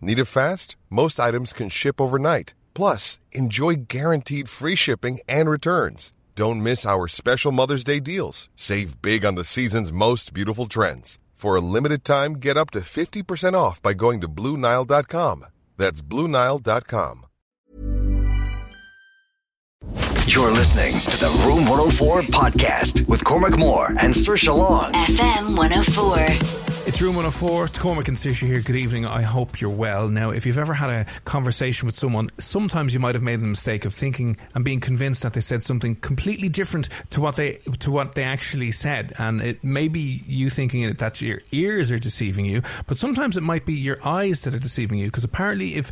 Need it fast? Most items can ship overnight. Plus, enjoy guaranteed free shipping and returns. Don't miss our special Mother's Day deals. Save big on the season's most beautiful trends. For a limited time, get up to 50% off by going to Bluenile.com. That's Bluenile.com. You're listening to the Room 104 podcast with Cormac Moore and Saoirse Long. FM 104. It's Room 104. Cormac and Saoirse here. Good evening. I hope you're well. Now, if you've ever had a conversation with someone, sometimes you might have made the mistake of thinking and being convinced that they said something completely different to what they to what they actually said, and it may be you thinking that your ears are deceiving you, but sometimes it might be your eyes that are deceiving you. Because apparently, if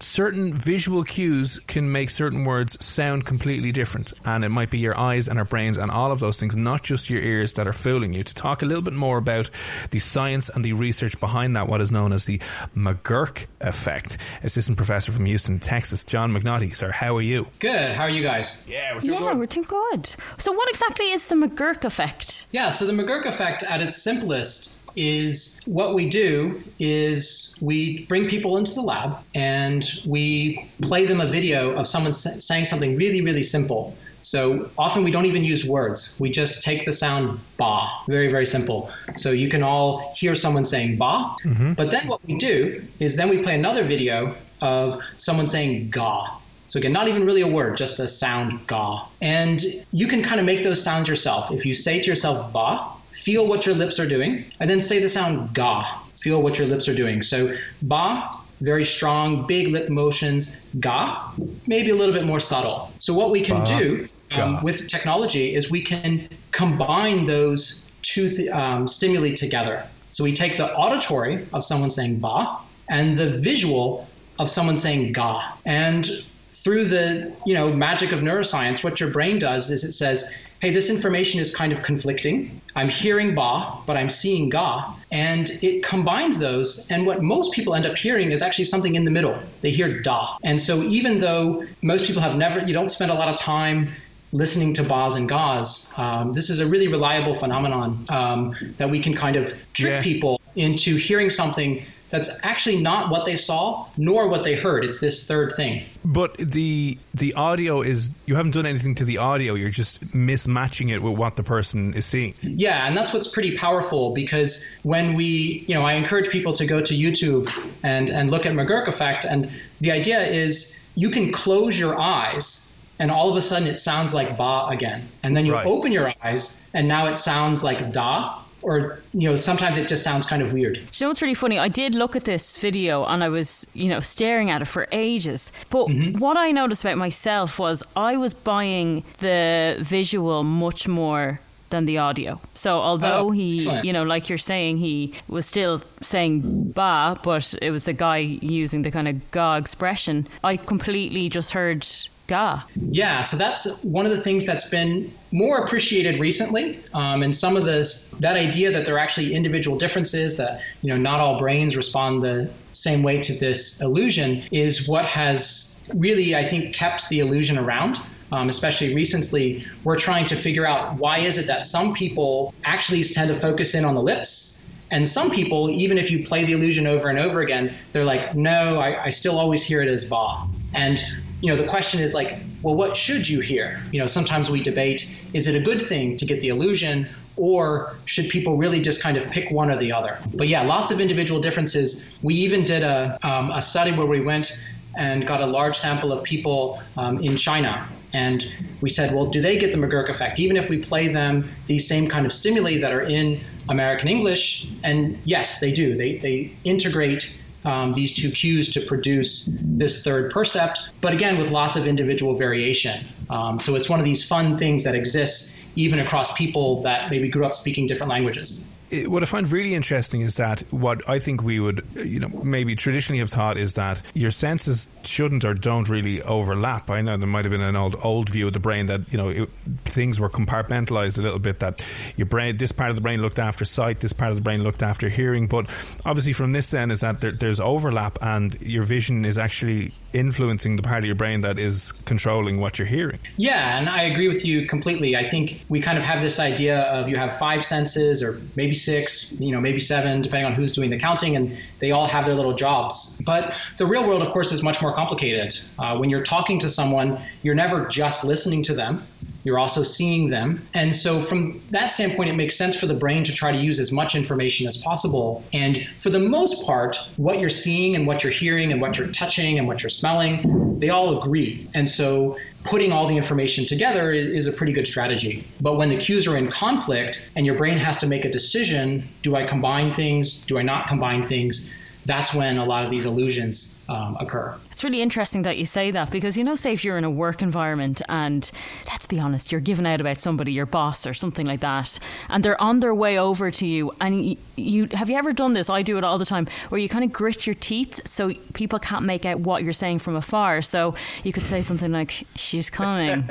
certain visual cues can make certain words sound completely different, and it might be your eyes and our brains and all of those things, not just your ears, that are fooling you. To talk a little bit more about the science science and the research behind that, what is known as the McGurk effect. Assistant Professor from Houston, Texas, John Magnotti. Sir, how are you? Good. How are you guys? Yeah, we're yeah, good. we're doing good. So, what exactly is the McGurk effect? Yeah, so the McGurk effect at its simplest is what we do is we bring people into the lab and we play them a video of someone saying something really, really simple. So often we don't even use words. We just take the sound ba. Very, very simple. So you can all hear someone saying ba. Mm-hmm. But then what we do is then we play another video of someone saying ga. So again, not even really a word, just a sound ga. And you can kind of make those sounds yourself. If you say to yourself ba, feel what your lips are doing, and then say the sound ga. Feel what your lips are doing. So ba very strong, big lip motions. Ga, maybe a little bit more subtle. So what we can do um, with technology is we can combine those two th- um, stimuli together. So we take the auditory of someone saying ba and the visual of someone saying ga. And through the you know magic of neuroscience, what your brain does is it says, hey, this information is kind of conflicting. I'm hearing ba, but I'm seeing ga. And it combines those. And what most people end up hearing is actually something in the middle. They hear da. And so even though most people have never, you don't spend a lot of time listening to bas and gas, um, this is a really reliable phenomenon um, that we can kind of trick yeah. people into hearing something that's actually not what they saw nor what they heard. It's this third thing. But the the audio is you haven't done anything to the audio. You're just mismatching it with what the person is seeing. Yeah, and that's what's pretty powerful because when we, you know, I encourage people to go to YouTube and and look at McGurk effect, and the idea is you can close your eyes and all of a sudden it sounds like ba again. And then you right. open your eyes and now it sounds like da. Or, you know, sometimes it just sounds kind of weird. you know what's really funny? I did look at this video and I was, you know, staring at it for ages. But mm-hmm. what I noticed about myself was I was buying the visual much more than the audio. So although oh, he, excellent. you know, like you're saying, he was still saying ba, but it was a guy using the kind of ga expression. I completely just heard Ga. Yeah, so that's one of the things that's been more appreciated recently. Um, and some of this, that idea that there are actually individual differences, that you know not all brains respond the same way to this illusion, is what has really, I think, kept the illusion around. Um, especially recently, we're trying to figure out why is it that some people actually tend to focus in on the lips and some people, even if you play the illusion over and over again, they're like, no, I, I still always hear it as ba. And you know, the question is like, well, what should you hear? You know, sometimes we debate, is it a good thing to get the illusion or should people really just kind of pick one or the other? But yeah, lots of individual differences. We even did a, um, a study where we went and got a large sample of people um, in China. And we said, well, do they get the McGurk effect, even if we play them these same kind of stimuli that are in American English? And yes, they do. They, they integrate um, these two cues to produce this third percept, but again, with lots of individual variation. Um, so it's one of these fun things that exists even across people that maybe grew up speaking different languages. What I find really interesting is that what I think we would, you know, maybe traditionally have thought is that your senses shouldn't or don't really overlap. I know there might have been an old old view of the brain that you know it, things were compartmentalized a little bit. That your brain, this part of the brain looked after sight, this part of the brain looked after hearing. But obviously, from this then is that there, there's overlap, and your vision is actually influencing the part of your brain that is controlling what you're hearing. Yeah, and I agree with you completely. I think we kind of have this idea of you have five senses, or maybe six, you know, maybe seven, depending on who's doing the counting, and they all have their little jobs. But the real world, of course, is much more complicated. Uh, when you're talking to someone, you're never just listening to them. You're also seeing them. And so, from that standpoint, it makes sense for the brain to try to use as much information as possible. And for the most part, what you're seeing and what you're hearing and what you're touching and what you're smelling, they all agree. And so, putting all the information together is, a pretty good strategy. But when the cues are in conflict and your brain has to make a decision do I combine things? Do I not combine things? That's when a lot of these illusions um, occur. It's really interesting that you say that because you know, say if you're in a work environment and let's be honest, you're giving out about somebody, your boss or something like that, and they're on their way over to you, and you, you have you ever done this? I do it all the time, where you kind of grit your teeth so people can't make out what you're saying from afar. So you could say something like, "She's coming,"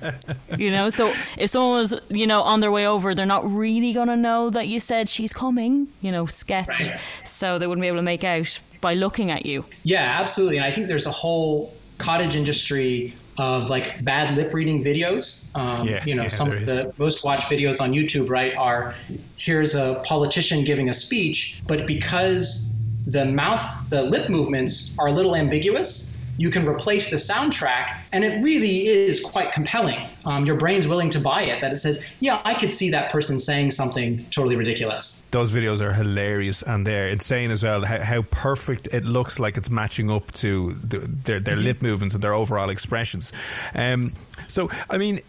you know. So if someone was, you know, on their way over, they're not really going to know that you said she's coming, you know, sketch. Right. So they wouldn't be able to make out by looking at you. Yeah, absolutely. And I think there's a whole cottage industry of like bad lip reading videos. Um, yeah, you know, yeah, some of the most watched videos on YouTube, right, are here's a politician giving a speech, but because the mouth, the lip movements are a little ambiguous, you can replace the soundtrack, and it really is quite compelling. Um, your brain's willing to buy it, that it says, yeah, I could see that person saying something totally ridiculous. Those videos are hilarious, and they're insane as well. How, how perfect it looks like it's matching up to the, their, their mm-hmm. lip movements and their overall expressions. Um, so, I mean,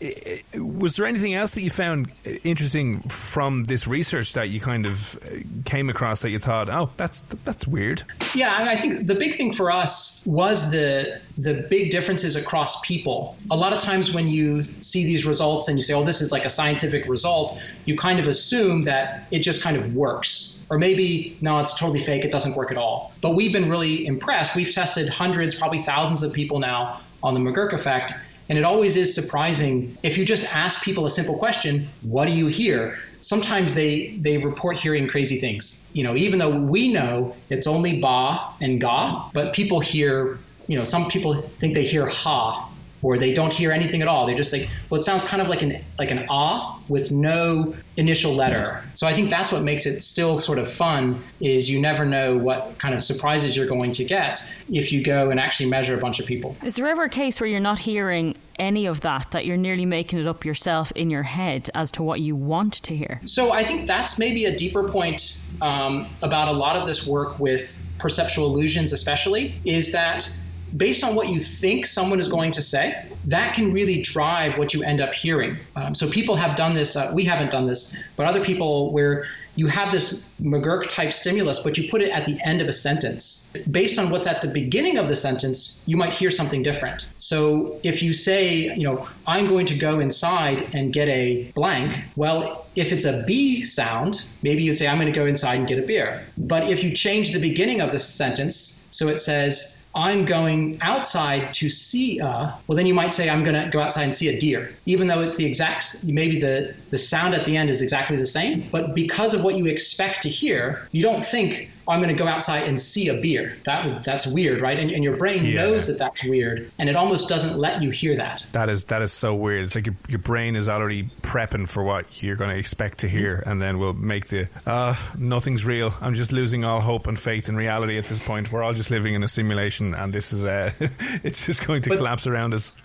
was there anything else that you found interesting from this research that you kind of uh, came across that you thought, oh, that's that's weird? Yeah, I think the big thing for us was the the big differences across people. A lot of times when you see these results and you say, oh, this is like a scientific result, you kind of assume that it just kind of works. Or maybe, no, it's totally fake, it doesn't work at all. But we've been really impressed. We've tested hundreds, probably thousands of people now on the McGurk effect and it always is surprising if you just ask people a simple question, what do you hear? Sometimes they they report hearing crazy things. You know, even though we know it's only ba and ga, but people hear, you know, some people think they hear ha or they don't hear anything at all. They're just like, well, it sounds kind of like an like an ah with no initial letter. So I think that's what makes it still sort of fun is you never know what kind of surprises you're going to get if you go and actually measure a bunch of people. Is there ever a case where you're not hearing any of that that you're nearly making it up yourself in your head as to what you want to hear? So I think that's maybe a deeper point um, about a lot of this work with perceptual illusions especially is that based on what you think someone is going to say, that can really drive what you end up hearing. Um, so people have done this. Uh, we haven't done this, but other people where you have this McGurk type stimulus, but you put it at the end of a sentence. Based on what's at the beginning of the sentence, you might hear something different. So if you say, you know, I'm going to go inside and get a blank, well, if it's a B sound, maybe you say, I'm going to go inside and get a beer. But if you change the beginning of the sentence, so it says, I'm going outside to see a, well, then you might say, I'm going to go outside and see a deer, even though it's the exact, maybe the, the sound at the end is exactly the same. But because of what you expect to hear, you don't think, I'm going to go outside and see a beer. That that's weird, right? And, and your brain yeah. knows that that's weird, and it almost doesn't let you hear that. That is that is so weird. It's like your, your brain is already prepping for what you're going to expect to hear, and then we'll make the uh, nothing's real. I'm just losing all hope and faith in reality at this point. We're all just living in a simulation, and this is uh, it's just going to but, collapse around us.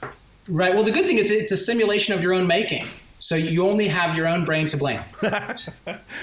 Right. Well, the good thing is it's a simulation of your own making. So you only have your own brain to blame.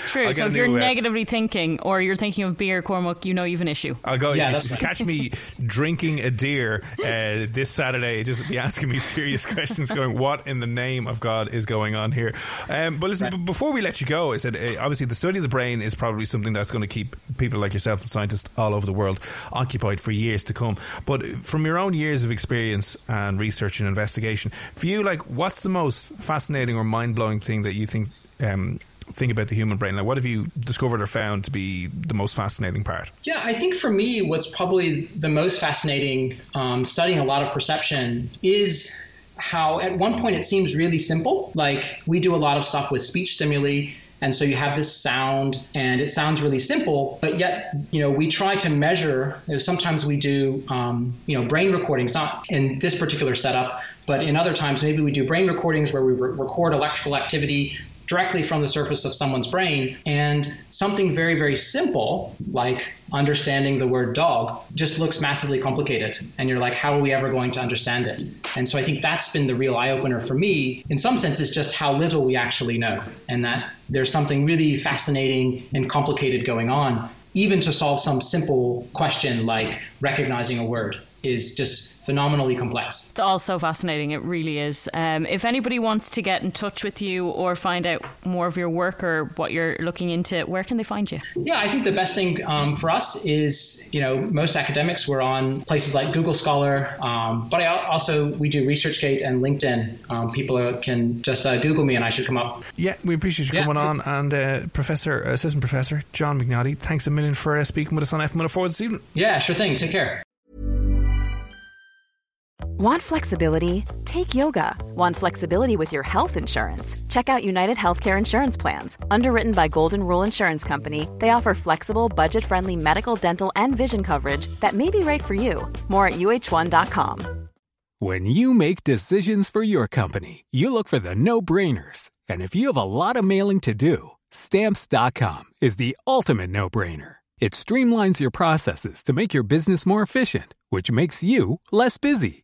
True. So if you're uh, negatively thinking or you're thinking of beer, Cormac, you know you've an issue. I'll go. Yeah, that's catch me drinking a deer uh, this Saturday. Just be asking me serious questions, going, "What in the name of God is going on here?" Um, but listen, right. b- before we let you go, I said uh, obviously the study of the brain is probably something that's going to keep people like yourself and scientists all over the world occupied for years to come. But from your own years of experience and research and investigation, for you, like, what's the most fascinating or mind blowing thing that you think um, thing about the human brain? Like, what have you discovered or found to be the most fascinating part? Yeah, I think for me, what's probably the most fascinating um, studying a lot of perception is how at one point it seems really simple. Like we do a lot of stuff with speech stimuli. And so you have this sound, and it sounds really simple, but yet, you know, we try to measure. You know, sometimes we do, um, you know, brain recordings, not in this particular setup, but in other times, maybe we do brain recordings where we re- record electrical activity directly from the surface of someone's brain. And something very, very simple, like understanding the word dog, just looks massively complicated. And you're like, how are we ever going to understand it? And so I think that's been the real eye opener for me. In some sense, is just how little we actually know, and that there's something really fascinating and complicated going on, even to solve some simple question like recognizing a word is just phenomenally complex. It's all so fascinating. It really is. Um, if anybody wants to get in touch with you or find out more of your work or what you're looking into, where can they find you? Yeah, I think the best thing um, for us is, you know, most academics we're on places like Google Scholar, um, but I also we do ResearchGate and LinkedIn. Um, people are, can just uh, Google me and I should come up. Yeah, we appreciate you yeah, coming on. And uh, Professor, Assistant Professor John McNally, thanks a million for uh, speaking with us on FM104 this evening. Yeah, sure thing. Take care. Want flexibility? Take yoga. Want flexibility with your health insurance? Check out United Healthcare Insurance Plans. Underwritten by Golden Rule Insurance Company, they offer flexible, budget friendly medical, dental, and vision coverage that may be right for you. More at uh1.com. When you make decisions for your company, you look for the no brainers. And if you have a lot of mailing to do, stamps.com is the ultimate no brainer. It streamlines your processes to make your business more efficient, which makes you less busy.